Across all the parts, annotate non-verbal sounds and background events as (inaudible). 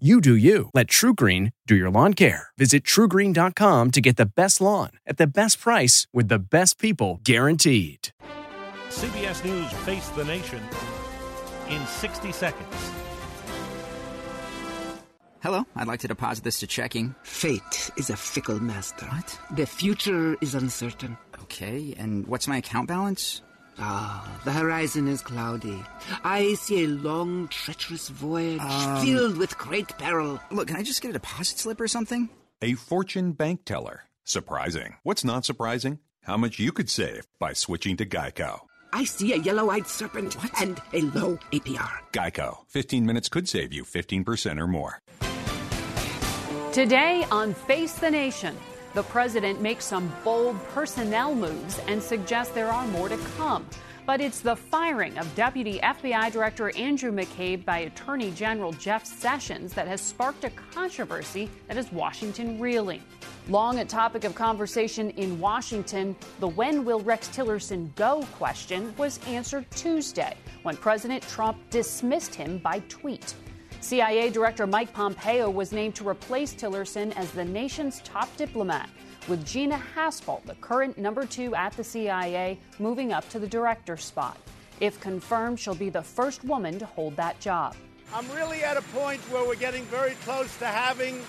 You do you. Let TruGreen do your lawn care. Visit trugreen.com to get the best lawn at the best price with the best people guaranteed. CBS News Face the Nation in 60 seconds. Hello, I'd like to deposit this to checking. Fate is a fickle master. What? The future is uncertain. Okay, and what's my account balance? Ah, the horizon is cloudy. I see a long, treacherous voyage Um, filled with great peril. Look, can I just get a deposit slip or something? A fortune bank teller. Surprising. What's not surprising? How much you could save by switching to Geico. I see a yellow-eyed serpent What? and a low APR. Geico. 15 minutes could save you 15% or more. Today on Face the Nation, the president makes some bold personnel moves and suggests there are more to come. But it's the firing of Deputy FBI Director Andrew McCabe by Attorney General Jeff Sessions that has sparked a controversy that is Washington reeling. Long a topic of conversation in Washington, the when will Rex Tillerson go question was answered Tuesday when President Trump dismissed him by tweet. CIA Director Mike Pompeo was named to replace Tillerson as the nation's top diplomat, with Gina Haspel, the current number two at the CIA, moving up to the director spot. If confirmed, she'll be the first woman to hold that job. I'm really at a point where we're getting very close to having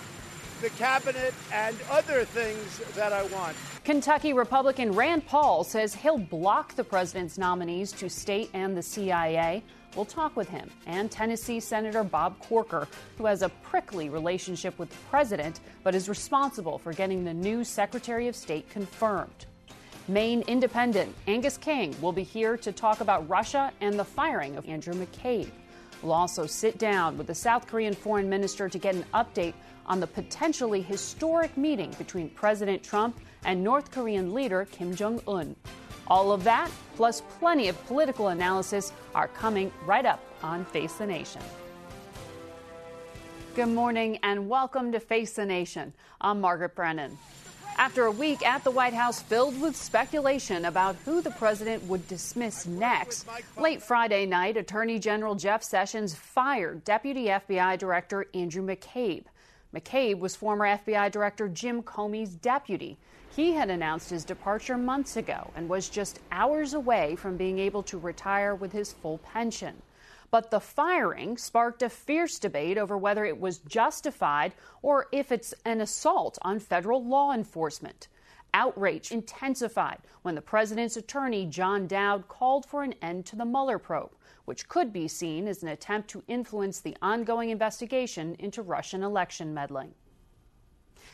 the cabinet and other things that I want. Kentucky Republican Rand Paul says he'll block the president's nominees to state and the CIA. We'll talk with him and Tennessee Senator Bob Corker, who has a prickly relationship with the president but is responsible for getting the new Secretary of State confirmed. Maine Independent Angus King will be here to talk about Russia and the firing of Andrew McCabe. We'll also sit down with the South Korean foreign minister to get an update on the potentially historic meeting between President Trump and North Korean leader Kim Jong un. All of that, plus plenty of political analysis, are coming right up on Face the Nation. Good morning and welcome to Face the Nation. I'm Margaret Brennan. After a week at the White House filled with speculation about who the president would dismiss next, late Friday night, Attorney General Jeff Sessions fired Deputy FBI Director Andrew McCabe. McCabe was former FBI Director Jim Comey's deputy. He had announced his departure months ago and was just hours away from being able to retire with his full pension. But the firing sparked a fierce debate over whether it was justified or if it's an assault on federal law enforcement. Outrage intensified when the president's attorney, John Dowd, called for an end to the Mueller probe, which could be seen as an attempt to influence the ongoing investigation into Russian election meddling.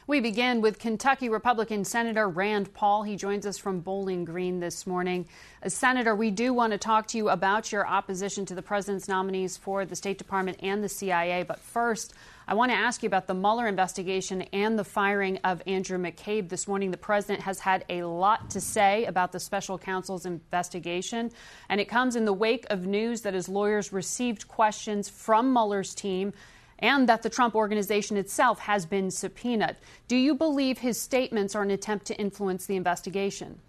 We begin with Kentucky Republican Senator Rand Paul. He joins us from Bowling Green this morning. Uh, Senator, we do want to talk to you about your opposition to the president's nominees for the State Department and the CIA. But first, I want to ask you about the Mueller investigation and the firing of Andrew McCabe. This morning, the president has had a lot to say about the special counsel's investigation, and it comes in the wake of news that his lawyers received questions from Mueller's team and that the Trump organization itself has been subpoenaed. Do you believe his statements are an attempt to influence the investigation?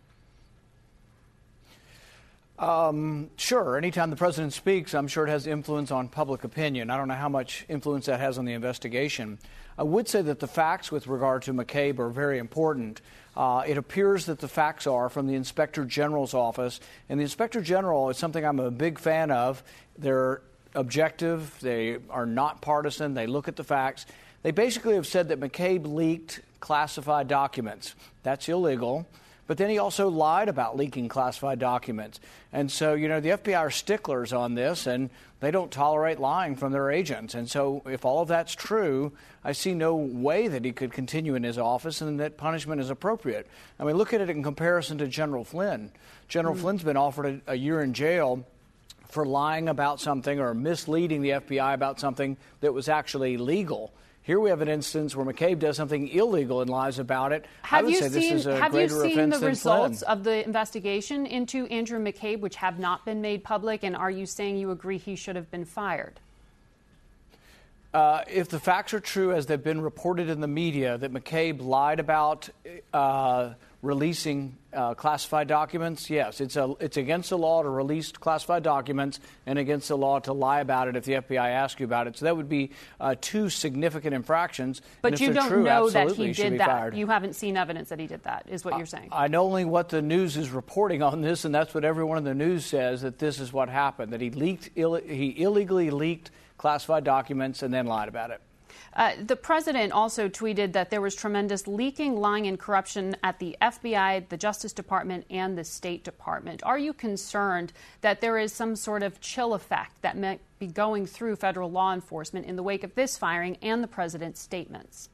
Um, sure. Anytime the president speaks, I'm sure it has influence on public opinion. I don't know how much influence that has on the investigation. I would say that the facts with regard to McCabe are very important. Uh, it appears that the facts are from the Inspector General's office, and the Inspector General is something I'm a big fan of. They're objective, they are not partisan, they look at the facts. They basically have said that McCabe leaked classified documents. That's illegal. But then he also lied about leaking classified documents. And so, you know, the FBI are sticklers on this, and they don't tolerate lying from their agents. And so, if all of that's true, I see no way that he could continue in his office and that punishment is appropriate. I mean, look at it in comparison to General Flynn. General mm. Flynn's been offered a, a year in jail for lying about something or misleading the FBI about something that was actually legal. Here we have an instance where McCabe does something illegal and lies about it. Have you seen, have you seen the results Flynn. of the investigation into Andrew McCabe, which have not been made public? And are you saying you agree he should have been fired? Uh, if the facts are true as they've been reported in the media, that McCabe lied about uh, releasing uh, classified documents, yes, it's a it's against the law to release classified documents and against the law to lie about it if the FBI asks you about it. So that would be uh, two significant infractions. But you don't true, know that he did that. Fired. You haven't seen evidence that he did that, is what you're saying. I know only what the news is reporting on this, and that's what everyone in the news says that this is what happened. That he leaked, Ill- he illegally leaked classified documents and then lied about it. Uh, the president also tweeted that there was tremendous leaking, lying, and corruption at the FBI, the Justice Department, and the State Department. Are you concerned that there is some sort of chill effect that may be going through federal law enforcement in the wake of this firing and the president's statements?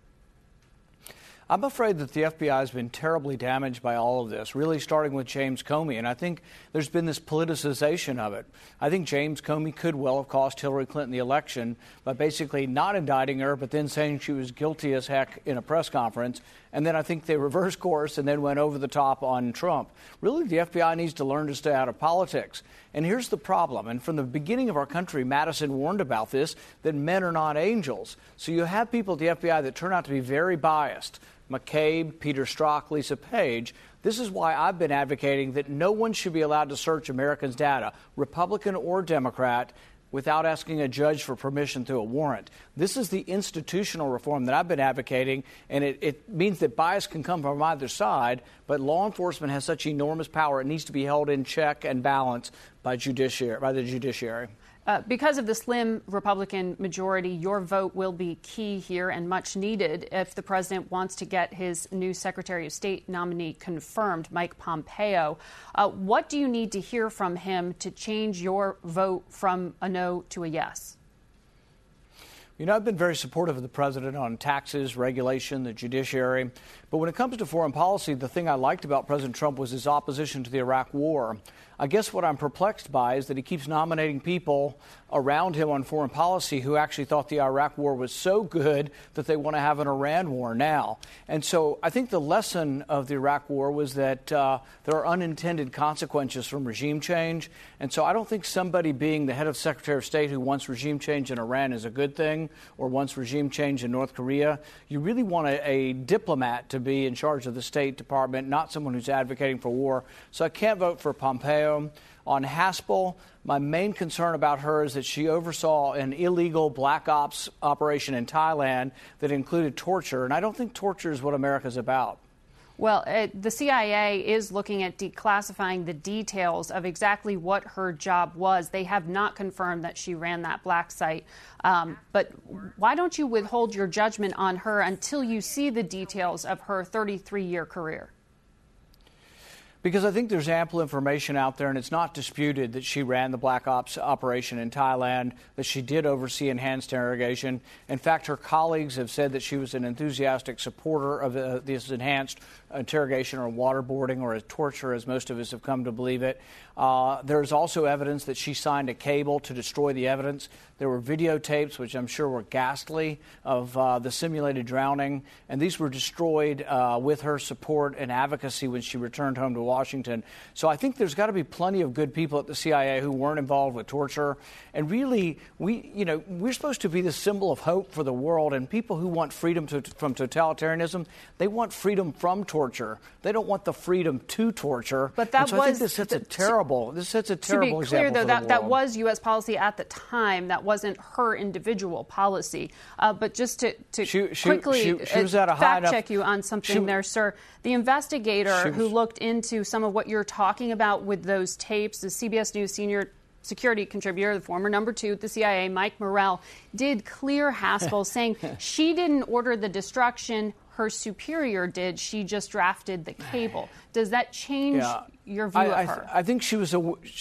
I'm afraid that the FBI has been terribly damaged by all of this, really starting with James Comey. And I think there's been this politicization of it. I think James Comey could well have cost Hillary Clinton the election by basically not indicting her, but then saying she was guilty as heck in a press conference. And then I think they reversed (laughs) course and then went over the top on Trump. Really, the FBI needs to learn to stay out of politics. And here's the problem. And from the beginning of our country, Madison warned about this that men are not angels. So you have people at the FBI that turn out to be very biased McCabe, Peter Strzok, Lisa Page. This is why I've been advocating that no one should be allowed to search Americans' data, Republican or Democrat, without asking a judge for permission through a warrant. This is the institutional reform that I've been advocating, and it, it, means that bias can come from either side, but law enforcement has such enormous power, it needs to be held in check and balance by, judiciary, by the judiciary. Uh, because of the slim Republican majority, your vote will be key here and much needed if the president wants to get his new Secretary of State nominee confirmed, Mike Pompeo. Uh, what do you need to hear from him to change your vote from a no to a yes? You know, I've been very supportive of the president on taxes, regulation, the judiciary. But when it comes to foreign policy, the thing I liked about President Trump was his opposition to the Iraq War. I guess what I'm perplexed by is that he keeps nominating people around him on foreign policy who actually thought the Iraq war was so good that they want to have an Iran war now. And so I think the lesson of the Iraq war was that uh, there are unintended consequences from regime change. And so I don't think somebody being the head of Secretary of State who wants regime change in Iran is a good thing or wants regime change in North Korea. You really want a, a diplomat to be in charge of the State Department, not someone who's advocating for war. So I can't vote for Pompeo. On Haspel, my main concern about her is that she oversaw an illegal black ops operation in Thailand that included torture, and I don't think torture is what America's about. Well, it, the CIA is looking at declassifying the details of exactly what her job was. They have not confirmed that she ran that black site. Um, but why don't you withhold your judgment on her until you see the details of her 33 year career? Because I think there's ample information out there, and it's not disputed that she ran the Black Ops operation in Thailand, that she did oversee enhanced interrogation. In fact, her colleagues have said that she was an enthusiastic supporter of uh, this enhanced interrogation or waterboarding or torture, as most of us have come to believe it. Uh, there's also evidence that she signed a cable to destroy the evidence. There were videotapes, which I'm sure were ghastly, of uh, the simulated drowning, and these were destroyed uh, with her support and advocacy when she returned home to Washington. So I think there's got to be plenty of good people at the CIA who weren't involved with torture. And really, we, you know, we're supposed to be the symbol of hope for the world, and people who want freedom to, from totalitarianism, they want freedom from torture. They don't want the freedom to torture. But that so was I think this sets a terrible. This sets a terrible To be clear, though, that, that was U.S. policy at the time. That wasn't her individual policy. Uh, but just to, to she, she, quickly she, at fact check you on something there, sir. The investigator who looked into some of what you're talking about with those tapes, the CBS News senior security contributor, the former number two at the CIA, Mike Morell, did clear Haspel, (laughs) saying she didn't order the destruction her superior did. She just drafted the cable. Does that change Yeah. your view I, of I, her? I think she was a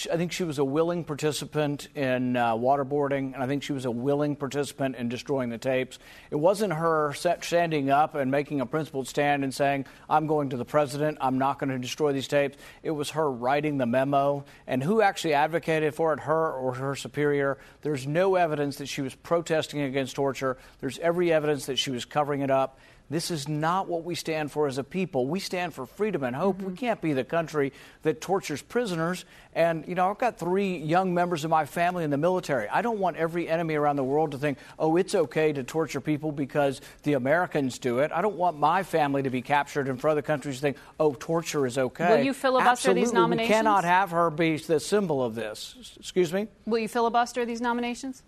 I think she was a willing participant in uh, waterboarding, and I think she was a willing participant in destroying the tapes. It wasn't her set, standing up and making a principled stand and saying, "I'm going to the president. I'm not going to destroy these tapes." It was her writing the memo, and who actually advocated for it, her or her superior. There's no evidence that she was protesting against torture. There's every evidence that she was covering it up. This is not what we stand for as a people. We stand for freedom and hope. We mm-hmm. can't be the country that tortures prisoners. And, you know, I've got three young members of my family in the military. I don't want every enemy around the world to think, oh, it's okay to torture people because the Americans do it. I don't want my family to be captured and for other countries to think, oh, torture is okay. Will you filibuster these Absolutely. nominations? We cannot have her be the symbol of this. Excuse me? Will you filibuster these nominations?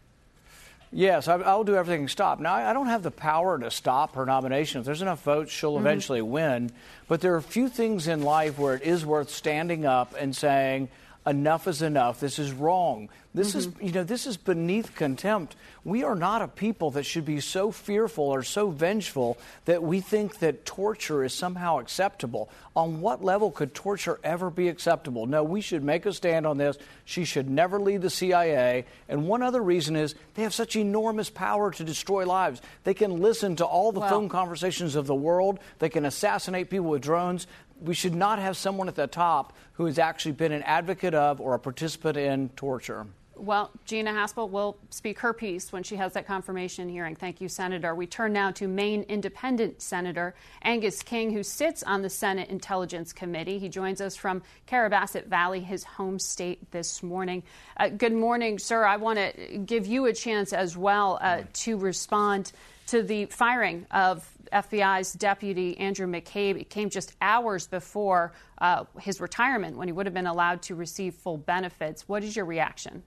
Yes, I, I'll do everything to stop. Now, I I don't have the power to stop her nomination. If there's enough votes, she'll Mm-hmm. eventually win. But there are a few things in life where it is worth standing up and saying, enough is enough. This is wrong. This is, Mm-hmm. you know, this is beneath contempt. We are not a people that should be so fearful or so vengeful that we think that torture is somehow acceptable. On what level could torture ever be acceptable? No, we should make a stand on this. She should never lead the CIA. And one other reason is they have such enormous power to destroy lives. They can listen to all the phone conversations of the world. They can assassinate people with drones. We should not have someone at the top who has actually been an advocate of or a participant in torture. Well, Gina Haspel will speak her piece when she has that confirmation hearing. Thank you, Senator. We turn now to Maine Independent Senator Angus King, who sits on the Senate Intelligence Committee. He joins us from Carrabassett Valley, his home state, this morning. Uh, good morning, sir. I want to give you a chance as well uh, to respond to the firing of FBI's deputy Andrew McCabe. It came just hours before uh, his retirement when he would have been allowed to receive full benefits. What is your reaction?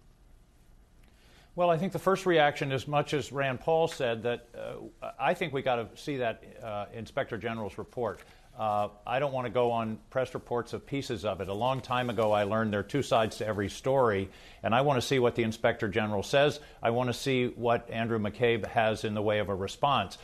Well, I think the first reaction, as much as Rand Paul said, that uh, I think we got to see that uh, Inspector General's report. Uh, I don't want to go on press reports of pieces of it. A long time ago, I learned there are two sides to every story, and I want to see what the Inspector General says. I want to see what Andrew McCabe has in the way of a response.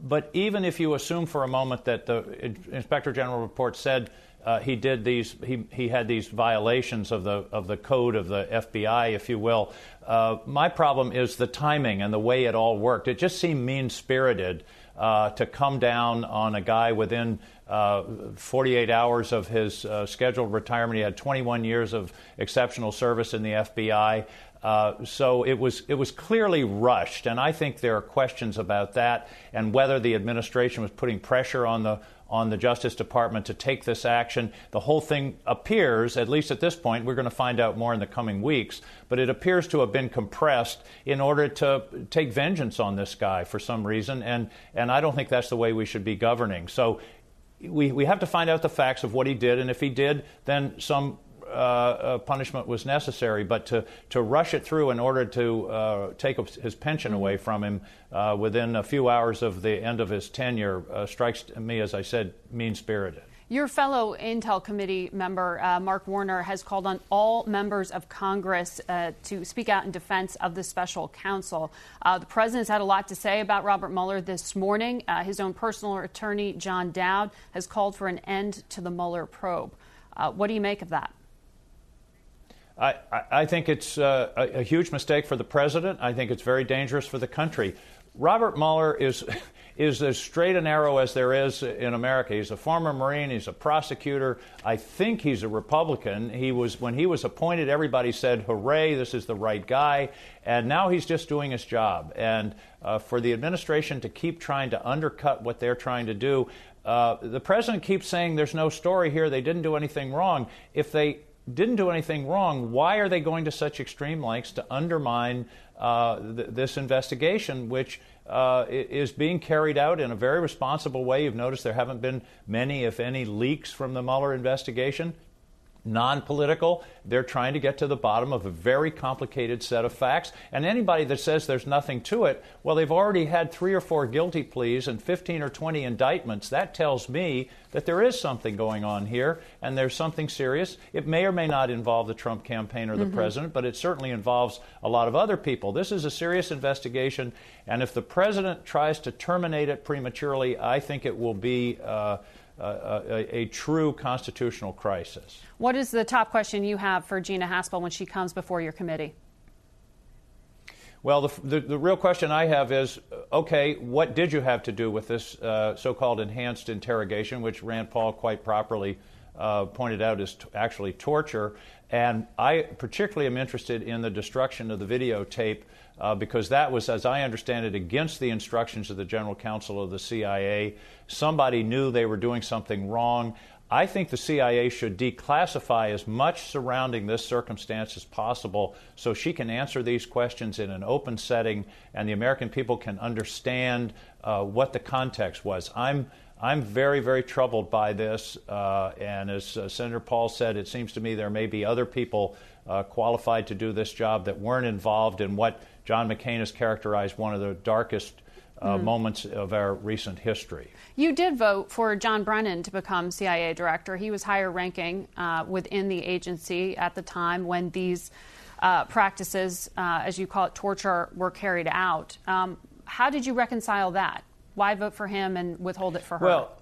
But even if you assume for a moment that the Inspector General report said uh, he did these, he, he had these violations of the of the code of the FBI, if you will. Uh, my problem is the timing and the way it all worked. It just seemed mean spirited uh, to come down on a guy within. Uh, 48 hours of his uh, scheduled retirement. He had 21 years of exceptional service in the FBI. Uh, so it was it was clearly rushed, and I think there are questions about that and whether the administration was putting pressure on the on the Justice Department to take this action. The whole thing appears, at least at this point, we're going to find out more in the coming weeks, but it appears to have been compressed in order to take vengeance on this guy for some reason, and and I don't think that's the way we should be governing. So. We, we have to find out the facts of what he did, and if he did, then some uh, uh, punishment was necessary, but to, to rush it through in order to uh, take his pension away from him uh, within a few hours of the end of his tenure uh, strikes me, as I said, mean spirited. Your fellow Intel Committee member, uh, Mark Warner, has called on all members of Congress uh, to speak out in defense of the special counsel. Uh, the president's had a lot to say about Robert Mueller this morning. Uh, his own personal attorney, John Dowd, has called for an end to the Mueller probe. Uh, what do you make of that? I, I think it's uh, a, a huge mistake for the president. I think it's very dangerous for the country. Robert Mueller is (laughs) is as straight and narrow as there is in America. He's a former Marine. He's a prosecutor. I think he's a Republican. He was when he was appointed. Everybody said, "Hooray! This is the right guy." And now he's just doing his job. And uh, for the administration to keep trying to undercut what they're trying to do, uh, the president keeps saying, "There's no story here. They didn't do anything wrong." If they didn't do anything wrong, why are they going to such extreme lengths to undermine uh, th- this investigation, which uh, is being carried out in a very responsible way? You've noticed there haven't been many, if any, leaks from the Mueller investigation. Non political. They're trying to get to the bottom of a very complicated set of facts. And anybody that says there's nothing to it, well, they've already had three or four guilty pleas and 15 or 20 indictments. That tells me that there is something going on here and there's something serious. It may or may not involve the Trump campaign or the mm-hmm. president, but it certainly involves a lot of other people. This is a serious investigation, and if the president tries to terminate it prematurely, I think it will be. Uh, a, a, true constitutional crisis. What is the top question you have for Gina Haspel when she comes before your committee? Well, the, the, the, real question I have is okay, what did you have to do with this uh, so called enhanced interrogation, which Rand Paul quite properly uh, pointed out is t- actually torture? And I particularly am interested in the destruction of the videotape uh, because that was, as I understand it, against the instructions of the General Counsel of the CIA. Somebody knew they were doing something wrong. I think the CIA should declassify as much surrounding this circumstance as possible so she can answer these questions in an open setting and the American people can understand uh, what the context was. I'm I'm very, very troubled by this. Uh, and as uh, Senator Paul said, it seems to me there may be other people uh, qualified to do this job that weren't involved in what John McCain has characterized one of the darkest uh, mm. moments of our recent history. You did vote for John Brennan to become CIA director. He was higher ranking uh, within the agency at the time when these uh, practices, uh, as you call it, torture, were carried out. Um, how did you reconcile that? Why vote for him and withhold it for her? Well,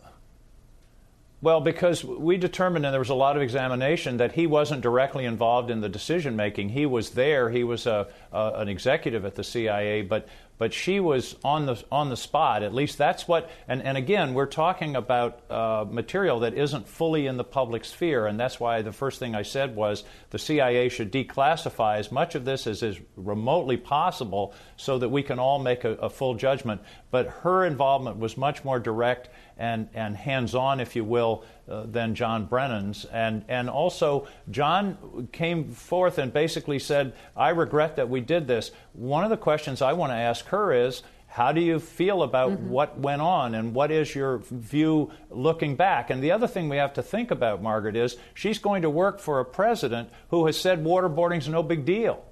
well, because we determined, and there was a lot of examination, that he wasn't directly involved in the decision making. He was there. He was a, a, an executive at the CIA, but but she was on the on the spot. At least that's what. And, and again, we're talking about uh, material that isn't fully in the public sphere, and that's why the first thing I said was the CIA should declassify as much of this as is remotely possible, so that we can all make a, a full judgment. But her involvement was much more direct and, and hands on, if you will, uh, than John Brennan's. And, and also, John came forth and basically said, I regret that we did this. One of the questions I want to ask her is, how do you feel about mm-hmm. what went on and what is your view looking back? And the other thing we have to think about, Margaret, is she's going to work for a president who has said waterboarding is no big deal.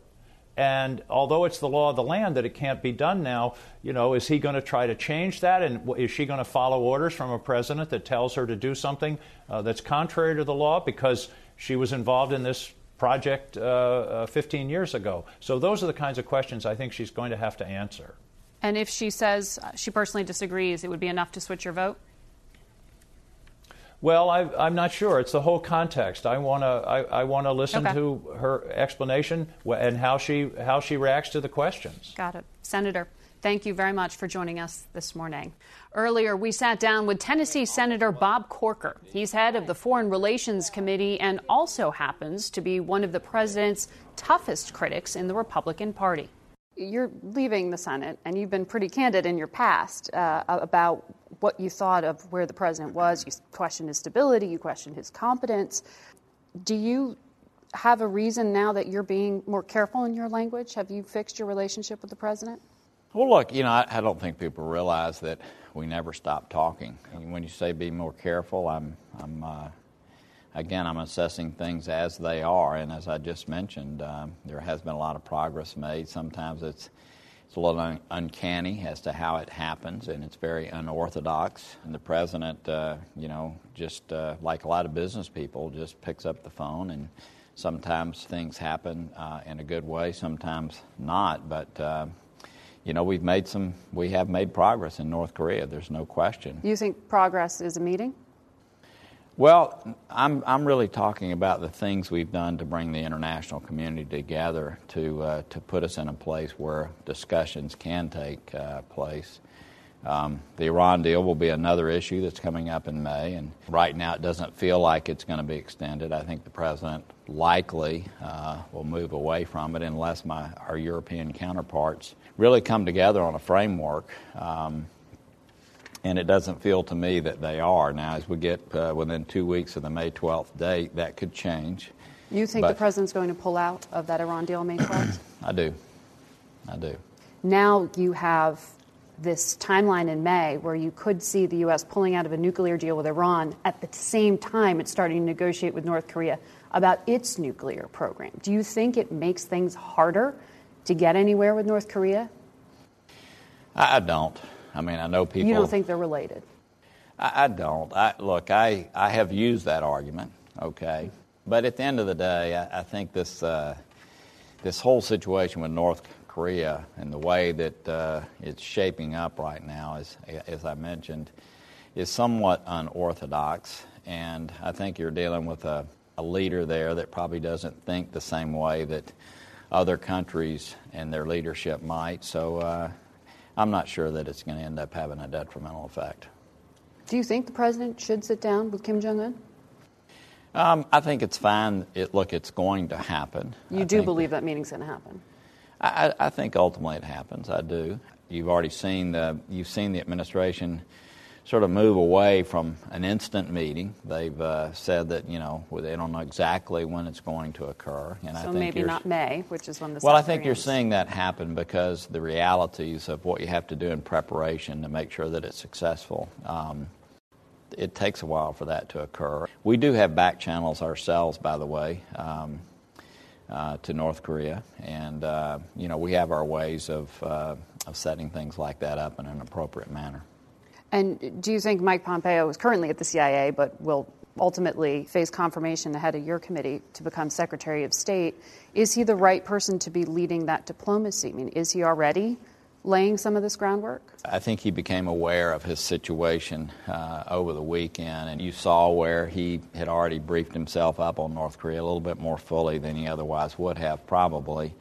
And although it's the law of the land that it can't be done now, you know, is he going to try to change that? And is she going to follow orders from a president that tells her to do something uh, that's contrary to the law because she was involved in this project uh, uh, 15 years ago? So those are the kinds of questions I think she's going to have to answer. And if she says she personally disagrees, it would be enough to switch your vote? Well, I, am not sure. It's the whole context. I want to. I, I want to listen okay. to her explanation and how she how she reacts to the questions. Got it, Senator. Thank you very much for joining us this morning. Earlier, we sat down with Tennessee Senator Bob Corker. He's head of the Foreign Relations Committee and also happens to be one of the president's toughest critics in the Republican Party. You're leaving the Senate, and you've been pretty candid in your past uh, about what you thought of where the president was. You questioned his stability, you questioned his competence. Do you have a reason now that you're being more careful in your language? Have you fixed your relationship with the president? Well, look, you know, I, I don't think people realize that we never stop talking. When you say be more careful, I'm, I'm uh, again, I'm assessing things as they are, and as I just mentioned, um, there has been a lot of progress made. Sometimes it's it's a little un- uncanny as to how it happens, and it's very unorthodox. And the president, uh, you know, just uh, like a lot of business people, just picks up the phone, and sometimes things happen uh, in a good way, sometimes not. But uh, you know, we've made some, we have made progress in North Korea. There's no question. You think progress is a meeting? Well, I'm, I'm really talking about the things we've done to bring the international community together to, uh, to put us in a place where discussions can take uh, place. Um, the Iran deal will be another issue that's coming up in May, and right now it doesn't feel like it's going to be extended. I think the president likely uh, will move away from it unless my, our European counterparts really come together on a framework. Um, and it doesn't feel to me that they are. Now, as we get uh, within two weeks of the May 12th date, that could change. You think but the president's going to pull out of that Iran deal May 12th? (clears throat) I do. I do. Now you have this timeline in May where you could see the U.S. pulling out of a nuclear deal with Iran at the same time it's starting to negotiate with North Korea about its nuclear program. Do you think it makes things harder to get anywhere with North Korea? I don't. I mean, I know people. You don't think they're related? I, I don't. I, look, I, I have used that argument, okay? But at the end of the day, I, I think this, uh, this whole situation with North Korea and the way that uh, it's shaping up right now, as, as I mentioned, is somewhat unorthodox. And I think you're dealing with a, a leader there that probably doesn't think the same way that other countries and their leadership might. So uh, I'm not sure that it's going to end up having a detrimental effect. Do you think the president should sit down with Kim Jong Un? Um, I think it's fine. It, look, it's going to happen. You I do believe that meeting's going to happen? I, I I think ultimately it happens. I do. You've already seen the you've seen the administration sort of move away from an instant meeting. They've uh, said that you know they don't know exactly when it's going to occur, and I so think maybe not May, which is when the Well, I think you're seeing that happen because the realities of what you have to do in preparation to make sure that it's successful. Um, it takes a while for that to occur. We do have back channels ourselves, by the way, um, uh, to North Korea, and uh, you know we have our ways of uh, of setting things like that up in an appropriate manner. And do you think Mike Pompeo is currently at the CIA, but will ultimately face confirmation ahead of your committee to become Secretary of State? Is he the right person to be leading that diplomacy? I mean, is he already laying some of this groundwork? I think he became aware of his situation uh, over the weekend, and you saw where he had already briefed himself up on North Korea a little bit more fully than he otherwise would have, probably.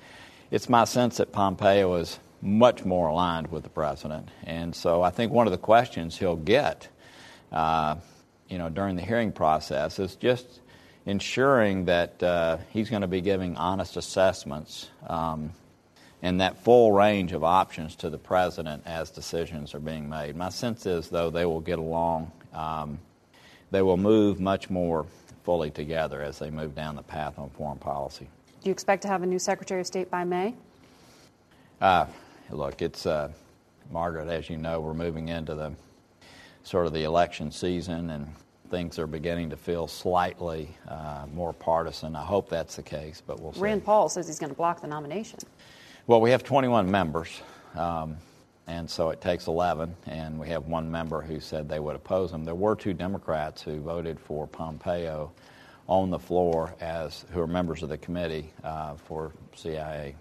It's my sense that Pompeo is much more aligned with the president, and so I think one of the questions he'll get, uh, you know, during the hearing process is just ensuring that uh, he's going to be giving honest assessments. Um, and that full range of options to the president as decisions are being made. My sense is, though, they will get along. Um, they will move much more fully together as they move down the path on foreign policy. Do you expect to have a new Secretary of State by May? Uh, look, it's uh, Margaret, as you know, we're moving into the sort of the election season, and things are beginning to feel slightly uh, more partisan. I hope that's the case, but we'll see. Rand Paul says he's going to block the nomination. Well, we have 21 members, um, and so it takes 11, and we have one member who said they would oppose him. There were two Democrats who voted for Pompeo on the floor as who are members of the committee uh, for CIA.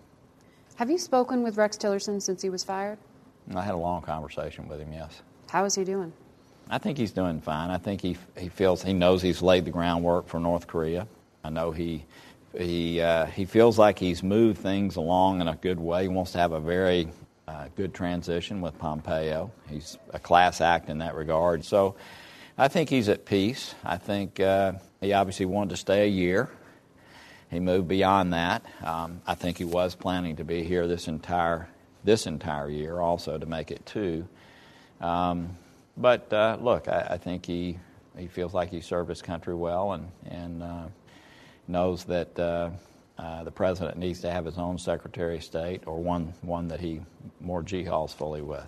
Have you spoken with Rex Tillerson since he was fired? I had a long conversation with him. Yes, How is he doing? I think he's doing fine. I think he he feels he knows he's laid the groundwork for North Korea. I know he he uh, he feels like he's moved things along in a good way. He wants to have a very uh, good transition with Pompeo. He's a class act in that regard. So I think he's at peace. I think uh, he obviously wanted to stay a year. He moved beyond that. Um, I think he was planning to be here this entire this entire year, also to make it two. Um, but uh, look, I, I think he he feels like he served his country well, and and uh, knows that uh, uh, the president needs to have his own Secretary of State or one one that he more G-halls fully with.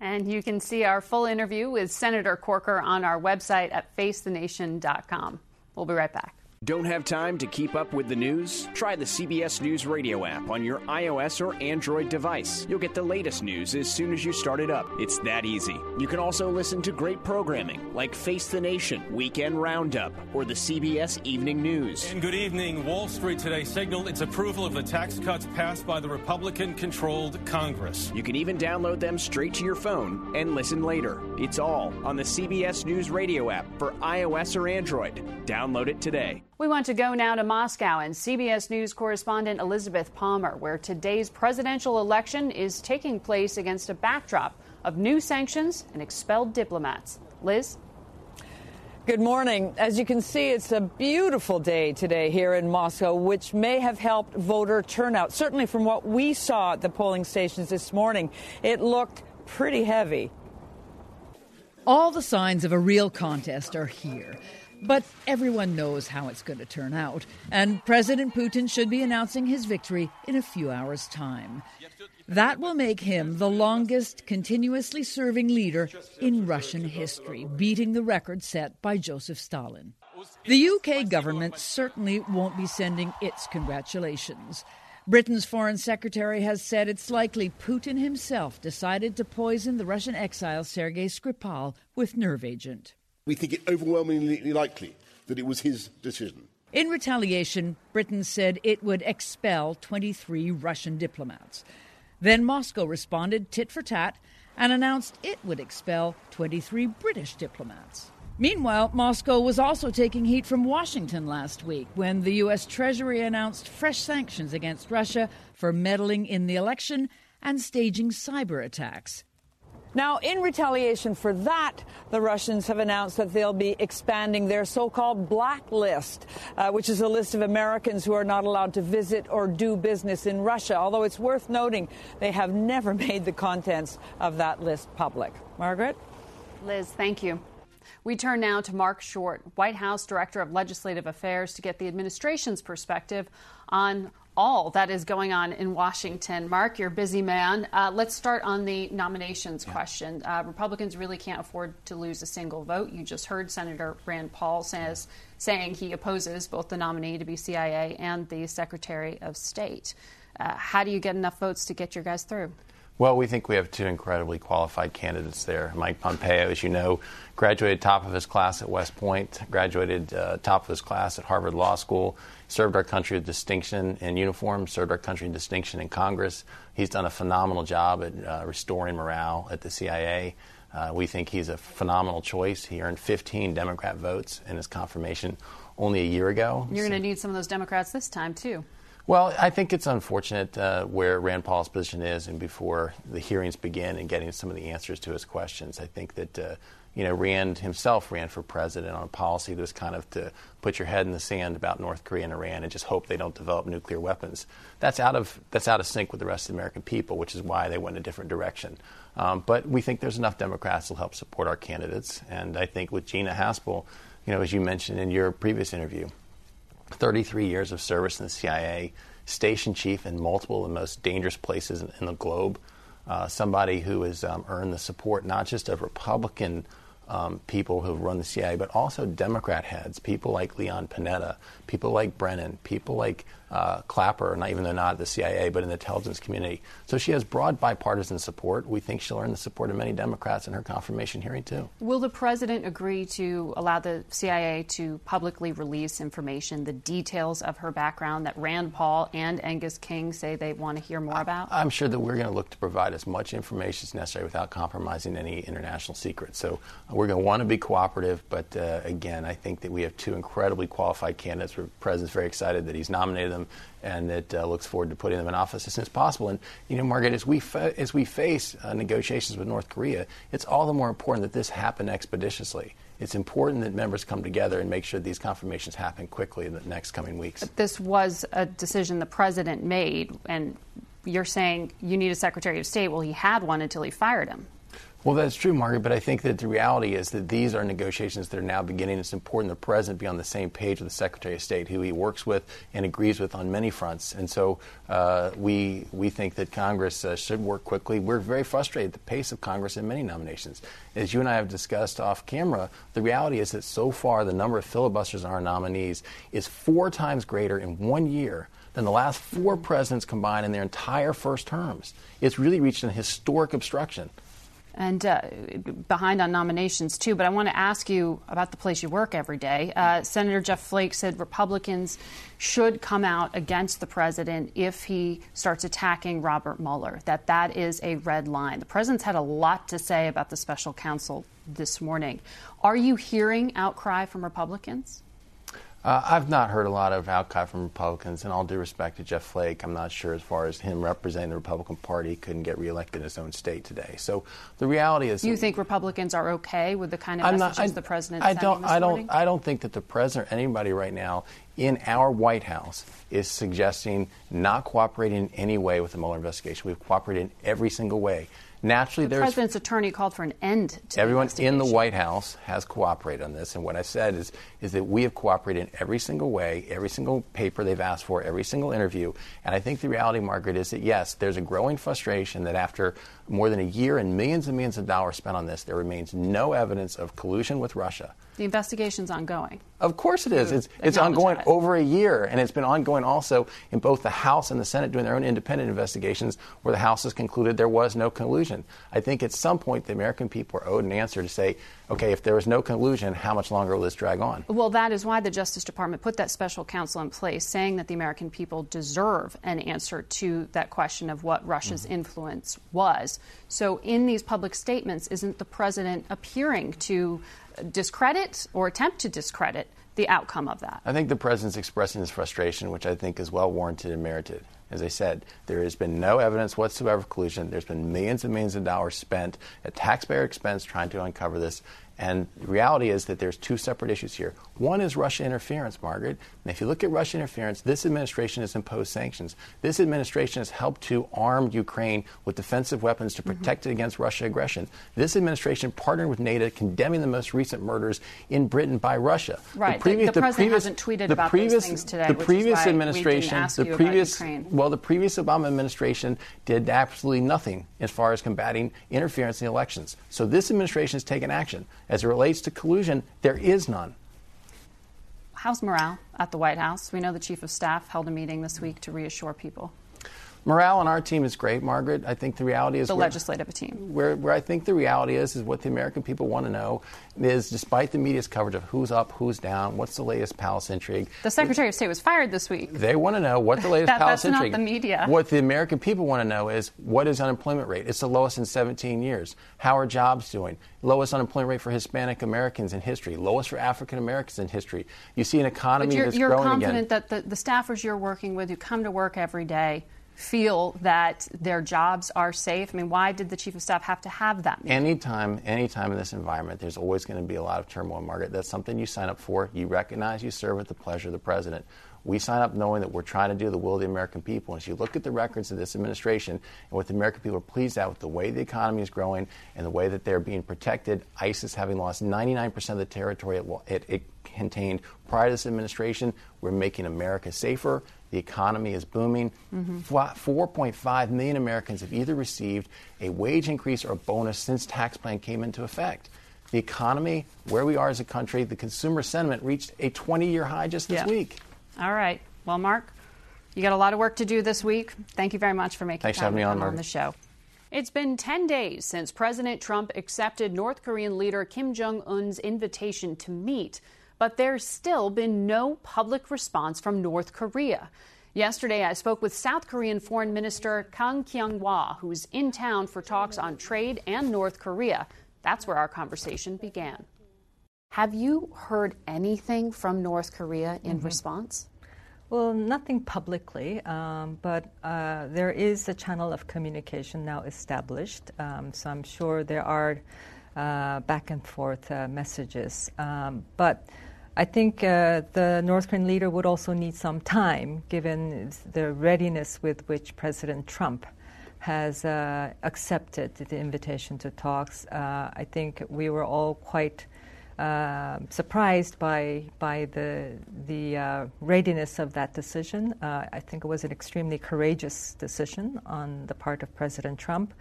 And you can see our full interview with Senator Corker on our website at facethenation.com. We'll be right back. Don't have time to keep up with the news? Try the CBS News Radio app on your iOS or Android device. You'll get the latest news as soon as you start it up. It's that easy. You can also listen to great programming like Face the Nation, Weekend Roundup, or the CBS Evening News. And good evening. Wall Street today signaled its approval of the tax cuts passed by the Republican controlled Congress. You can even download them straight to your phone and listen later. It's all on the CBS News Radio app for iOS or Android. Download it today. We want to go now to Moscow and CBS News correspondent Elizabeth Palmer, where today's presidential election is taking place against a backdrop of new sanctions and expelled diplomats. Liz? Good morning. As you can see, it's a beautiful day today here in Moscow, which may have helped voter turnout. Certainly, from what we saw at the polling stations this morning, it looked pretty heavy. All the signs of a real contest are here. But everyone knows how it's going to turn out, and President Putin should be announcing his victory in a few hours' time. That will make him the longest continuously serving leader in Russian history, beating the record set by Joseph Stalin. The UK government certainly won't be sending its congratulations. Britain's foreign secretary has said it's likely Putin himself decided to poison the Russian exile Sergei Skripal with nerve agent. We think it overwhelmingly likely that it was his decision. In retaliation, Britain said it would expel 23 Russian diplomats. Then Moscow responded tit for tat and announced it would expel 23 British diplomats. Meanwhile, Moscow was also taking heat from Washington last week when the U.S. Treasury announced fresh sanctions against Russia for meddling in the election and staging cyber attacks. Now, in retaliation for that, the Russians have announced that they'll be expanding their so called blacklist, uh, which is a list of Americans who are not allowed to visit or do business in Russia. Although it's worth noting they have never (laughs) made the contents of that list public. Margaret? Liz, thank you. We turn now to Marc Short, White House Director of Legislative Affairs, to get the administration's perspective on all that is going on in Washington. Marc, you're a busy man. Uh, let's start on the nominations yeah. question. Uh, Republicans really can't afford to lose a single vote. You just heard Senator Rand Paul says, saying he opposes both the nominee to be CIA and the Secretary of State. Uh, how do you get enough votes to get your guys through? Well, we think we have two incredibly qualified candidates there. Mike Pompeo, as you know, graduated top of his class at West Point, graduated uh, top of his class at Harvard Law School, served our country with distinction in uniform, served our country in distinction in Congress. He's done a phenomenal job at uh, restoring morale at the CIA. Uh, we think he's a phenomenal choice. He earned 15 Democrat votes in his confirmation only a year ago. You're so. going to need some of those Democrats this time, too. Well, I think it's unfortunate uh, where Rand Paul's position is, and before the hearings begin and getting some of the answers to his questions. I think that uh, you know Rand himself ran for president on a policy that was kind of to put your head in the sand about North Korea and Iran and just hope they don't develop nuclear weapons. That's out of that's out of sync with the rest of the American people, which is why they went a different direction. Um, but we think there's enough Democrats to help support our candidates, and I think with Gina Haspel, you know, as you mentioned in your previous interview 33 years of service in the CIA, station chief in multiple of the most dangerous places in, in the globe. Uh, somebody who has um, earned the support not just of Republican um, people who have run the CIA, but also Democrat heads, people like Leon Panetta, people like Brennan, people like uh, Clapper, not even though not the CIA, but in the intelligence community. So she has broad bipartisan support. We think she'll earn the support of many Democrats in her confirmation hearing, too. Will the president agree to allow the CIA to publicly release information, the details of her background that Rand Paul and Angus King say they want to hear more about? I'm sure that we're going to look to provide as much information as necessary without compromising any international secrets. So uh, we're going to want to be cooperative, but uh, again, I think that we have two incredibly qualified candidates. The president's very excited that he's nominated them and that uh, looks forward to putting them in office as soon as possible. And you know, Margaret, as we fa- as we face uh, negotiations with North Korea, it's all the more important that this happen expeditiously. It's important that members come together and make sure these confirmations happen quickly in the next coming weeks. But This was a decision the president made, and you're saying you need a Secretary of State. Well, he had one until he fired him. Well, that's true, Margaret, but I think that the reality is that these are negotiations that are now beginning. It's important the President be on the same page with the Secretary of State, who he works with and agrees with on many fronts. And so uh, we, we think that Congress uh, should work quickly. We're very frustrated at the pace of Congress in many nominations. As you and I have discussed off camera, the reality is that so far the number of filibusters on our nominees is four times greater in one year than the last four presidents combined in their entire first terms. It's really reached an historic obstruction and uh, behind on nominations too. But I want to ask you about the place you work every day. Uh, Senator Jeff Flake said Republicans should come out against the president if he starts attacking Robert Mueller. That that is a red line. The president's had a lot to say about the special counsel this morning. Are you hearing outcry from Republicans? Uh, I've not heard a lot of outcry from Republicans, and all due respect to Jeff Flake, I'm not sure as far as him representing the Republican Party couldn't get reelected in his own state today. So the reality is, you think Republicans are okay with the kind of I'm messages not, I, the president I don't, I don't, I don't think that the president or anybody right now in our White House is suggesting not cooperating in any way with the Mueller investigation. We've cooperated in every single way. Naturally, the president's attorney called for an end to everyone the in the White House has cooperated on this, and what I said is is that we have cooperated in every single way, every single paper they've asked for, every single interview, and I think the reality, Margaret, is that yes, there's a growing frustration that after more than a year and millions and millions of dollars spent on this, there remains no evidence of collusion with Russia. The investigation's ongoing. Of course it is. It's, it's ongoing over a year, and it's been ongoing also in both the House and the Senate doing their own independent investigations, where the House has concluded there was no collusion. I think at some point the American people are owed an answer to say, okay, if there was no collusion, how much longer will this drag on? Well, that is why the Justice Department put that special counsel in place, saying that the American people deserve an answer to that question of what Russia's mm-hmm. influence was. So, in these public statements, isn't the president appearing to discredit or attempt to discredit the outcome of that. I think the president's expressing his frustration, which I think is well warranted and merited. As I said, there has been no evidence whatsoever of collusion. There's been millions and millions of dollars spent at taxpayer expense trying to uncover this. And the reality is that there's two separate issues here. One is Russia interference, Margaret. And if you look at Russia interference, this administration has imposed sanctions. This administration has helped to arm Ukraine with defensive weapons to protect mm-hmm. it against Russia aggression. This administration partnered with NATO condemning the most recent murders in Britain by Russia. Right. The, previous, the, the, the president previous, hasn't tweeted about previous, those things today. The previous administration, the previous, well, the previous Obama administration did absolutely nothing as far as combating interference in elections. So this administration has taken action. As it relates to collusion, there is none. How's morale at the White House? We know the Chief of Staff held a meeting this week to reassure people. Morale on our team is great, Margaret. I think the reality is the where, legislative team. Where, where I think the reality is is what the American people want to know is, despite the media's coverage of who's up, who's down, what's the latest palace intrigue. The Secretary of State was fired this week. They want to know what the latest that, palace that's intrigue. Not the media. What the American people want to know is what is unemployment rate? It's the lowest in 17 years. How are jobs doing? Lowest unemployment rate for Hispanic Americans in history. Lowest for African Americans in history. You see an economy you're, that's you're growing again. You're confident that the, the staffers you're working with, who come to work every day feel that their jobs are safe? I mean, why did the chief of staff have to have that? Meeting? Anytime, anytime in this environment, there's always going to be a lot of turmoil, Margaret. That's something you sign up for. You recognize you serve at the pleasure of the president. We sign up knowing that we're trying to do the will of the American people. And as you look at the records of this administration and what the American people are pleased at with the way the economy is growing and the way that they're being protected, ISIS having lost 99% of the territory it, it, it contained prior to this administration, we're making America safer. The economy is booming. Mm-hmm. 4.5 million Americans have either received a wage increase or a bonus since tax plan came into effect. The economy, where we are as a country, the consumer sentiment reached a 20 year high just this yeah. week. All right. Well, Marc, you got a lot of work to do this week. Thank you very much for making Thanks time to come on, on the show. It's been 10 days since President Trump accepted North Korean leader Kim Jong un's invitation to meet but there's still been no public response from North Korea. Yesterday, I spoke with South Korean Foreign Minister Kang Kyung-hwa, who's in town for talks on trade and North Korea. That's where our conversation began. Have you heard anything from North Korea in mm-hmm. response? Well, nothing publicly, um, but uh, there is a channel of communication now established. Um, so I'm sure there are uh, back and forth uh, messages. Um, but I think uh, the North Korean leader would also need some time, given the readiness with which President Trump has uh, accepted the invitation to talks. Uh, I think we were all quite uh, surprised by by the the uh, readiness of that decision. Uh, I think it was an extremely courageous decision on the part of President Trump.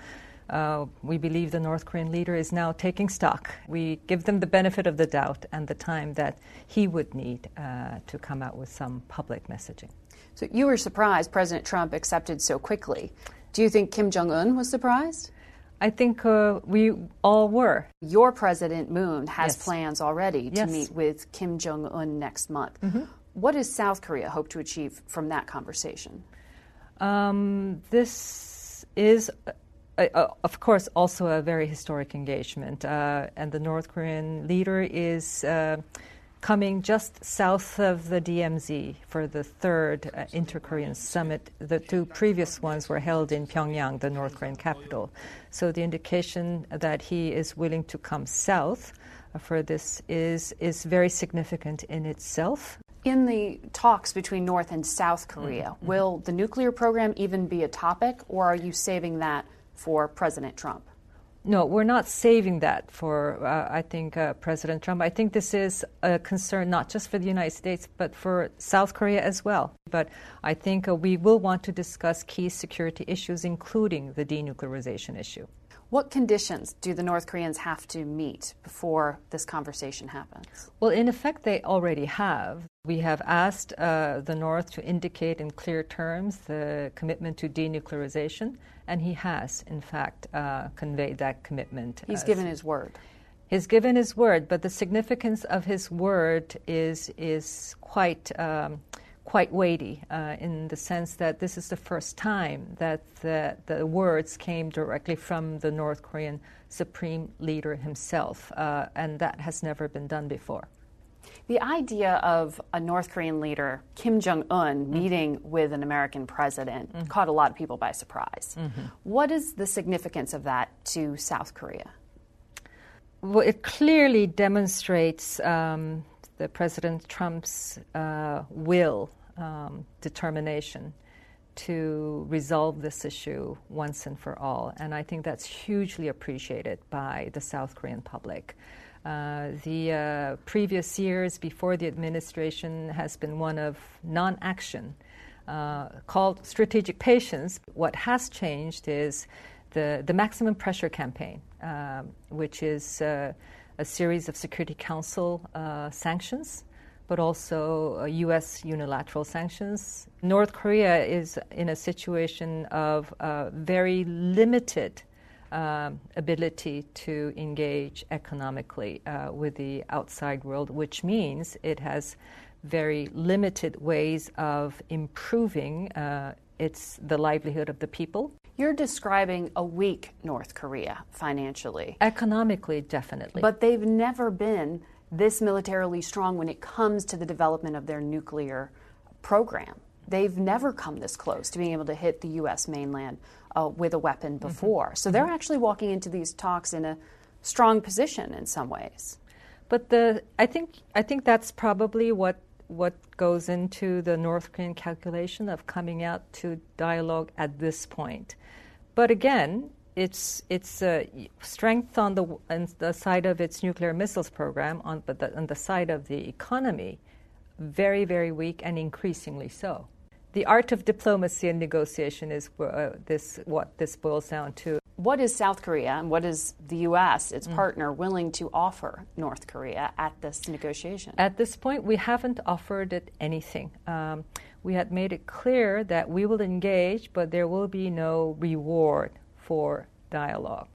Uh, we believe the North Korean leader is now taking stock. We give them the benefit of the doubt and the time that he would need uh, to come out with some public messaging. So you were surprised President Trump accepted so quickly. Do you think Kim Jong un was surprised? I think uh, we all were. Your President Moon has yes. plans already to yes. meet with Kim Jong un next month. Mm-hmm. What does South Korea hope to achieve from that conversation? Um, this is uh, of course, also a very historic engagement. Uh, and the North Korean leader is uh, coming just south of the DMZ for the third uh, Inter Korean summit. The two previous ones were held in Pyongyang, the North Korean capital. So the indication that he is willing to come south for this is, is very significant in itself. In the talks between North and South Korea, mm-hmm. will the nuclear program even be a topic, or are you saving that for President Trump? No, we're not saving that for, uh, I think, uh, President Trump. I think this is a concern not just for the United States, but for South Korea as well. But I think uh, we will want to discuss key security issues, including the denuclearization issue. What conditions do the North Koreans have to meet before this conversation happens? Well, in effect, they already have. We have asked uh, the North to indicate in clear terms the commitment to denuclearization, and he has, in fact, uh, conveyed that commitment. He's given his word. He's given his word, but the significance of his word is is quite. Um, quite weighty uh, in the sense that this is the first time that the, the words came directly from the North Korean supreme leader himself, uh, and that has never been done before. The idea of a North Korean leader, Kim Jong un, mm-hmm. meeting with an American president mm-hmm. caught a lot of people by surprise. Mm-hmm. What is the significance of that to South Korea? Well, it clearly demonstrates um, the President Trump's uh, will um, determination to resolve this issue once and for all. And I think that's hugely appreciated by the South Korean public. Uh, the uh, previous years before the administration has been one of non action, uh, called strategic patience. What has changed is the, the maximum pressure campaign, um, which is uh, a series of Security Council uh, sanctions but also U.S. Uh, unilateral sanctions. North Korea is in a situation of uh, very limited uh, ability to engage economically uh, with the outside world, which means it has very limited ways of improving uh, its the livelihood of the people. You're describing a weak North Korea financially. Economically, definitely. But they've never been this militarily strong when it comes to the development of their nuclear program. They've never come this close to being able to hit the U.S. mainland uh, with a weapon mm-hmm. before. Mm-hmm. So they're mm-hmm. actually walking into these talks in a strong position in some ways. But the I think I think that's probably what what goes into the North Korean calculation of coming out to dialogue at this point. But again, its its uh, strength on the on the side of its nuclear missiles program, on but the, on the side of the economy, very very weak and increasingly so. The art of diplomacy and negotiation is uh, this what this boils down to. What is South Korea and what is the U.S., its mm. partner, willing to offer North Korea at this negotiation? At this point, we haven't offered it anything. Um, we had made it clear that we will engage, but there will be no reward for dialogue.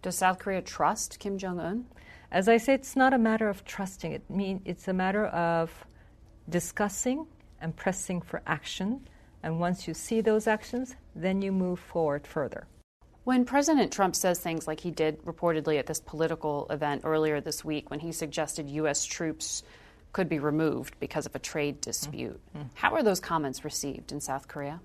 Does South Korea trust Kim Jong un? As I say, it's not a matter of trusting. It mean it's a matter of discussing and pressing for action. And once you see those actions, then you move forward further. When President Trump says things like he did reportedly at this political event earlier this week, when he suggested U.S. troops could be removed because of a trade dispute, mm-hmm. how are those comments received in South Korea?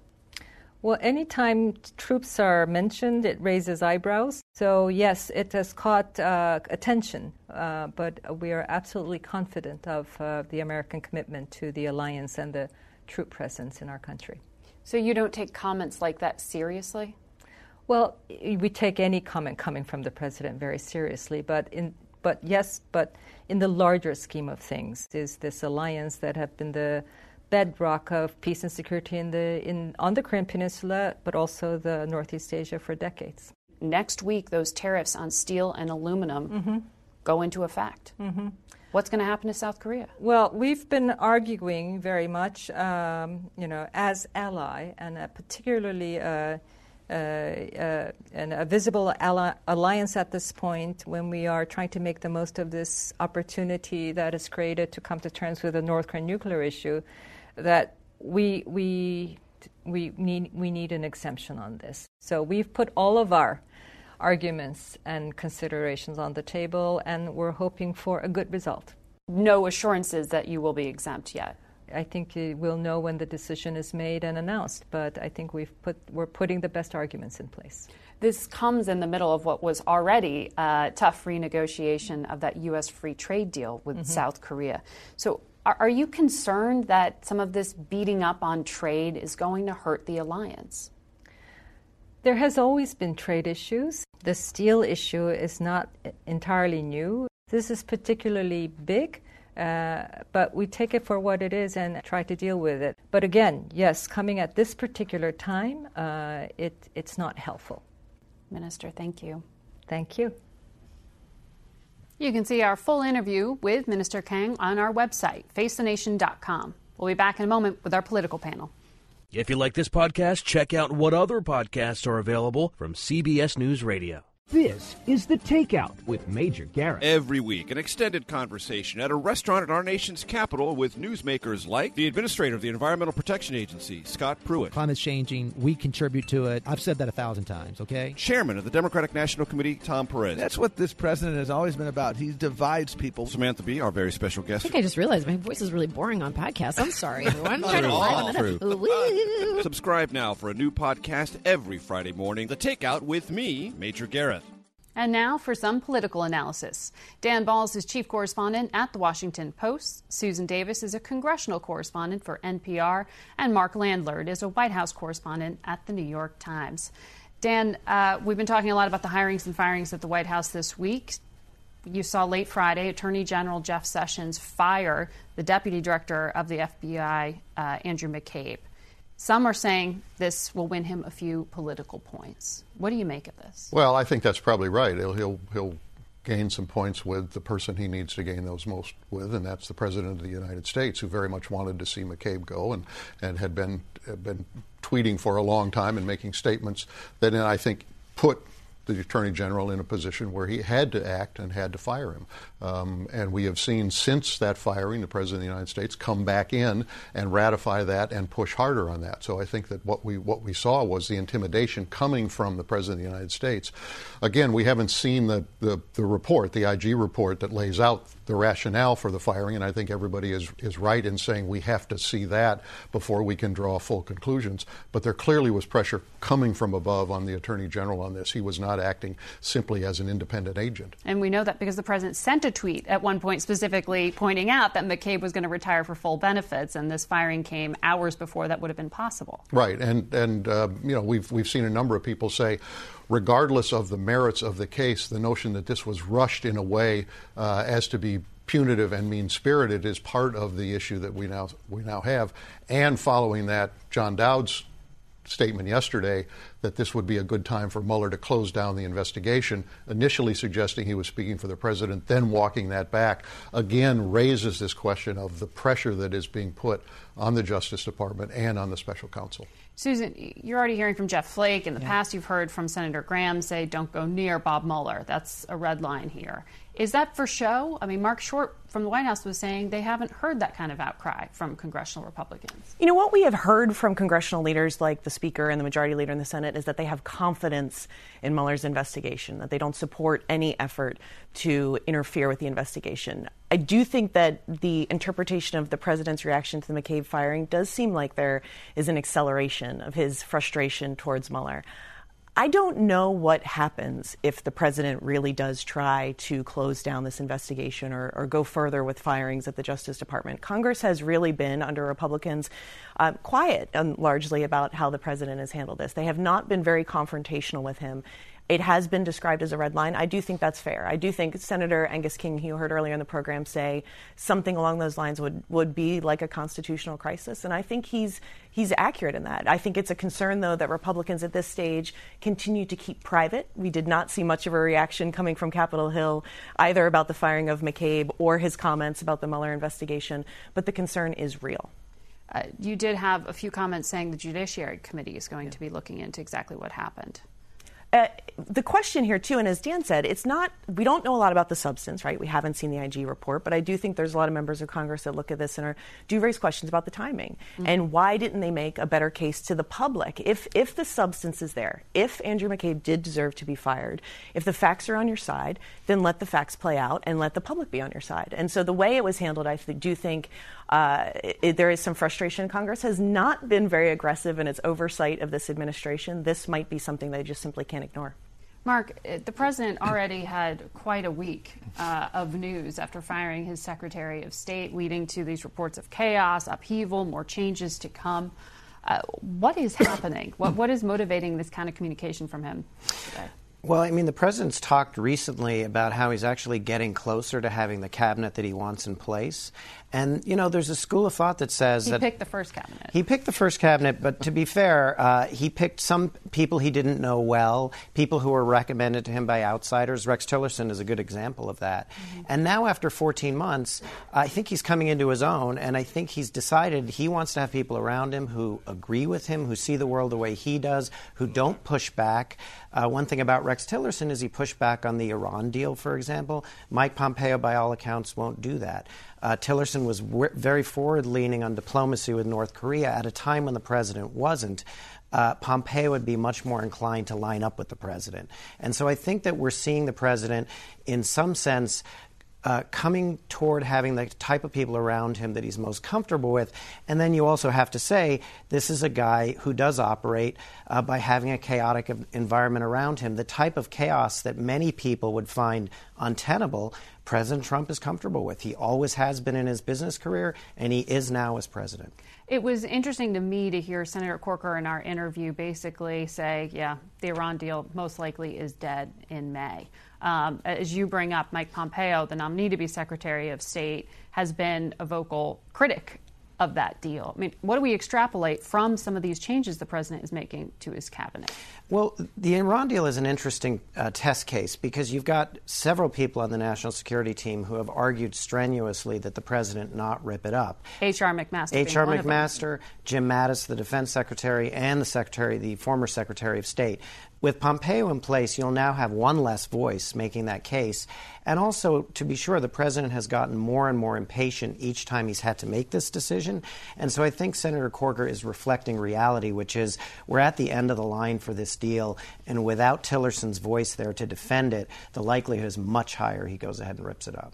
Well, anytime troops are mentioned, it raises eyebrows. So, yes, it has caught uh, attention, uh, but we are absolutely confident of uh, the American commitment to the alliance and the troop presence in our country. So, you don't take comments like that seriously? Well, we take any comment coming from the president very seriously, but in but yes, but in the larger scheme of things, is this alliance that have been the bedrock of peace and security in the, in, on the Korean Peninsula, but also the Northeast Asia for decades. Next week, those tariffs on steel and aluminum mm-hmm. go into effect. Mm-hmm. What's going to happen to South Korea? Well, we've been arguing very much, um, you know, as ally, and uh, particularly uh, uh, uh a visible ally- alliance at this point when we are trying to make the most of this opportunity that is created to come to terms with the North Korean nuclear issue that we we we need we need an exemption on this. So we've put all of our arguments and considerations on the table, and we're hoping for a good result. No assurances that you will be exempt yet. I think we'll know when the decision is made and announced, but I think we've put, we're putting the best arguments in place. This comes in the middle of what was already a tough renegotiation of that U.S. free trade deal with mm-hmm. South Korea. So, are, are you concerned that some of this beating up on trade is going to hurt the alliance? There has always been trade issues. The steel issue is not entirely new. This is particularly big. Uh, but we take it for what it is and try to deal with it. But again, yes, coming at this particular time, uh, it, it's not helpful. Minister, thank you. Thank you. You can see our full interview with Minister Kang on our website, facethenation.com. We'll be back in a moment with our political panel. If you like this podcast, check out what other podcasts are available from CBS News Radio. This is The Takeout with Major Garrett. Every week, an extended conversation at a restaurant in our nation's capital with newsmakers like the administrator of the Environmental Protection Agency, Scott Pruitt. Climate's changing. We contribute to it. I've said that a thousand times, okay? Chairman of the Democratic National Committee, Tom Perez. That's what this president has always been about. He divides people. Samantha Bee, our very special guest. I think I just realized my voice is really boring on podcasts. I'm sorry, everyone. I'm trying to liven it up. Subscribe now for a new podcast every Friday morning. The Takeout with me, Major Garrett. And now for some political analysis. Dan Balz is chief correspondent at The Washington Post. Susan Davis is a congressional correspondent for NPR. And Mark Landler is a White House correspondent at The New York Times. Dan, uh, we've been talking a lot about the hirings and firings at the White House this week. You saw late Friday Attorney General Jeff Sessions fire the deputy director of the FBI, uh, Andrew McCabe. Some are saying this will win him a few political points. What do you make of this? Well, I think that's probably right. He'll, he'll, he'll gain some points with the person he needs to gain those most with, and that's the President of the United States, who very much wanted to see McCabe go and, and had been, had been tweeting for a long time and making statements that I think put the Attorney General in a position where he had to act and had to fire him. Um, and we have seen since that firing the President of the United States come back in and ratify that and push harder on that. So I think that what we what we saw was the intimidation coming from the President of the United States. Again, we haven't seen the, the, the report, the IG report that lays out the rationale for the firing, and I think everybody is, is right in saying we have to see that before we can draw full conclusions. But there clearly was pressure coming from above on the Attorney General on this. He was not acting simply as an independent agent. And we know that because the President sent a tweet at one point specifically pointing out that McCabe was going to retire for full benefits, and this firing came hours before that would have been possible. Right, and and uh, you know we've we've seen a number of people say, regardless of the merits of the case, the notion that this was rushed in a way uh, as to be punitive and mean spirited is part of the issue that we now we now have. And following that, John Dowd's statement yesterday that this would be a good time for Mueller to close down the investigation, initially suggesting he was speaking for the president, then walking that back, again raises this question of the pressure that is being put on the Justice Department and on the special counsel. Susan, you're already hearing from Jeff Flake. In the yeah. past, you've heard from Senator Graham say, don't go near Bob Mueller. That's a red line here. Is that for show? I mean, Marc Short from the White House was saying they haven't heard that kind of outcry from congressional Republicans. You know, what we have heard from congressional leaders like the Speaker and the Majority Leader in the Senate is that they have confidence in Mueller's investigation, that they don't support any effort to interfere with the investigation. I do think that the interpretation of the president's reaction to the McCabe firing does seem like there is an acceleration of his frustration towards Mueller. I don't know what happens if the president really does try to close down this investigation or, or go further with firings at the Justice Department. Congress has really been, under Republicans, uh, quiet and largely about how the president has handled this. They have not been very confrontational with him. It has been described as a red line. I do think that's fair. I do think Senator Angus King, who you heard earlier in the program, say something along those lines would, would be like a constitutional crisis. And I think he's he's accurate in that. I think it's a concern, though, that Republicans at this stage continue to keep private. We did not see much of a reaction coming from Capitol Hill either about the firing of McCabe or his comments about the Mueller investigation, but the concern is real. Uh, you did have a few comments saying the Judiciary Committee is going yeah. to be looking into exactly what happened. Uh, the question here, too, and as Dan said, it's not, we don't know a lot about the substance, right? We haven't seen the IG report, but I do think there's a lot of members of Congress that look at this and are, do raise questions about the timing. Mm-hmm. And why didn't they make a better case to the public? If, if the substance is there, if Andrew McCabe did deserve to be fired, if the facts are on your side, then let the facts play out and let the public be on your side. And so the way it was handled, I do think uh, it, there is some frustration. Congress has not been very aggressive in its oversight of this administration. This might be something they just simply can't ignore. Mark, uh, the president already had quite a week uh, of news after firing his Secretary of State, leading to these reports of chaos, upheaval, more changes to come. Uh, what is happening? what, what is motivating this kind of communication from him today? Well, I mean, the president's talked recently about how he's actually getting closer to having the cabinet that he wants in place. And, you know, there's a school of thought that says he that. picked the first cabinet. He picked the first cabinet, but to be fair, uh, he picked some people he didn't know well, people who were recommended to him by outsiders. Rex Tillerson is a good example of that. Mm-hmm. And now, after 14 months, I think he's coming into his own, and I think he's decided he wants to have people around him who agree with him, who see the world the way he does, who don't push back. Uh, one thing about Rex Tillerson is he pushed back on the Iran deal, for example. Mike Pompeo, by all accounts, won't do that. Uh, Tillerson was w- very forward leaning on diplomacy with North Korea at a time when the president wasn't. Uh, Pompeo would be much more inclined to line up with the president. And so I think that we're seeing the president, in some sense, uh, coming toward having the type of people around him that he's most comfortable with. And then you also have to say this is a guy who does operate uh, by having a chaotic environment around him, the type of chaos that many people would find untenable. President Trump is comfortable with. He always has been in his business career, and he is now as president. It was interesting to me to hear Senator Corker in our interview basically say, yeah, the Iran deal most likely is dead in May. Um, as you bring up, Mike Pompeo, the nominee to be Secretary of State, has been a vocal critic of that deal. I mean, what do we extrapolate from some of these changes the president is making to his cabinet? Well, the Iran deal is an interesting uh, test case because you've got several people on the national security team who have argued strenuously that the president not rip it up. H.R. McMaster. H.R. McMaster, Jim Mattis, the defense secretary, and the secretary, the former secretary of state. With Pompeo in place, you'll now have one less voice making that case. And also, to be sure, the president has gotten more and more impatient each time he's had to make this decision. And so I think Senator Corker is reflecting reality, which is we're at the end of the line for this deal. And without Tillerson's voice there to defend it, the likelihood is much higher he goes ahead and rips it up.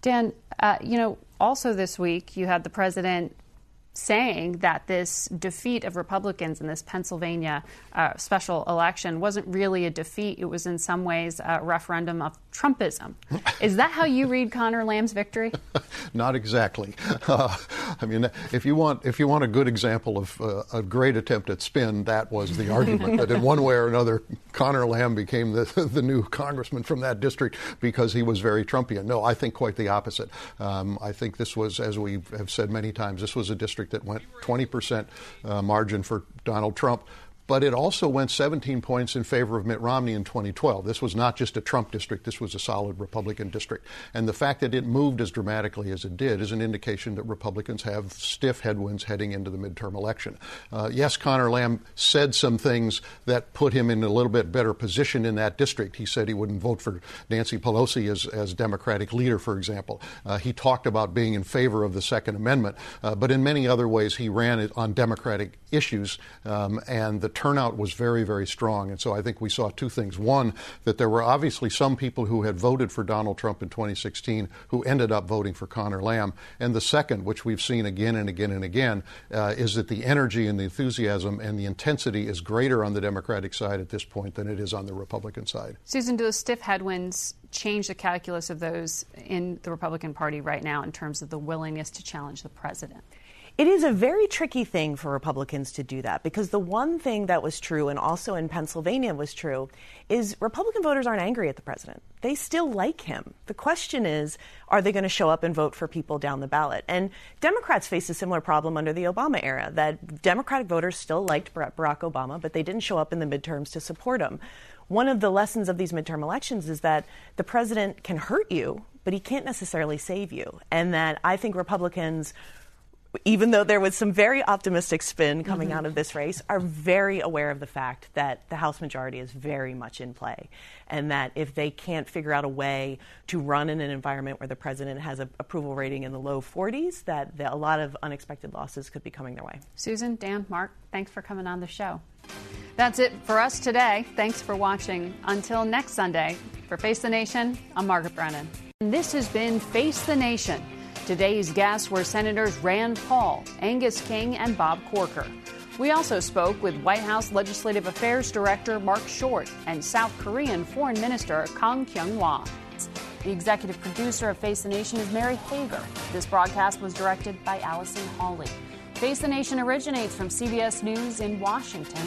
Dan, uh, you know, also this week you had the president saying that this defeat of Republicans in this Pennsylvania uh, special election wasn't really a defeat. It was in some ways a referendum of Trumpism. (laughs) Is that how you read Conor Lamb's victory? (laughs) Not exactly. Uh, I mean, if you want if you want a good example of uh, a great attempt at spin, that was the argument that in one way or another, Conor Lamb became the (laughs) the new congressman from that district because he was very Trumpian. No, I think quite the opposite. Um, I think this was, as we have said many times, this was a district that went 20 percent uh, margin for Donald Trump but it also went 17 points in favor of Mitt Romney in 2012. This was not just a Trump district, this was a solid Republican district. And the fact that it moved as dramatically as it did is an indication that Republicans have stiff headwinds heading into the midterm election. Uh, yes, Conor Lamb said some things that put him in a little bit better position in that district. He said he wouldn't vote for Nancy Pelosi as, as Democratic leader, for example. Uh, he talked about being in favor of the Second Amendment, uh, but in many other ways, he ran on Democratic issues, um, and the turnout was very, very strong. And so I think we saw two things. One, that there were obviously some people who had voted for Donald Trump in 2016 who ended up voting for Conor Lamb. And the second, which we've seen again and again and again, uh, is that the energy and the enthusiasm and the intensity is greater on the Democratic side at this point than it is on the Republican side. Susan, do those stiff headwinds change the calculus of those in the Republican Party right now in terms of the willingness to challenge the president? It is a very tricky thing for Republicans to do that because the one thing that was true, and also in Pennsylvania was true, is Republican voters aren't angry at the president. They still like him. The question is, are they going to show up and vote for people down the ballot? And Democrats faced a similar problem under the Obama era that Democratic voters still liked Barack Obama, but they didn't show up in the midterms to support him. One of the lessons of these midterm elections is that the president can hurt you, but he can't necessarily save you. And that I think Republicans even though there was some very optimistic spin coming mm-hmm. out of this race, are very aware of the fact that the House majority is very much in play. And that if they can't figure out a way to run in an environment where the president has an approval rating in the low 40s, that the, a lot of unexpected losses could be coming their way. Susan, Dan, Mark, thanks for coming on the show. That's it for us today. Thanks for watching. Until next Sunday, for Face the Nation, I'm Margaret Brennan. And this has been Face the Nation. Today's guests were Senators Rand Paul, Angus King, and Bob Corker. We also spoke with White House Legislative Affairs Director Marc Short and South Korean Foreign Minister Kang Kyung Hwa. The executive producer of Face the Nation is Mary Hager. This broadcast was directed by Allison Hawley. Face the Nation originates from CBS News in Washington.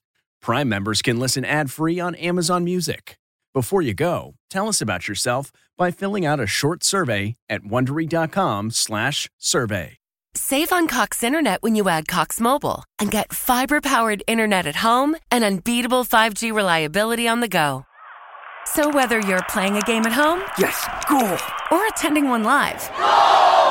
Prime members can listen ad-free on Amazon Music. Before you go, tell us about yourself by filling out a short survey at wondery.com/survey. Save on Cox Internet when you add Cox Mobile and get fiber-powered internet at home and unbeatable 5G reliability on the go. So whether you're playing a game at home, yes, cool, or attending one live,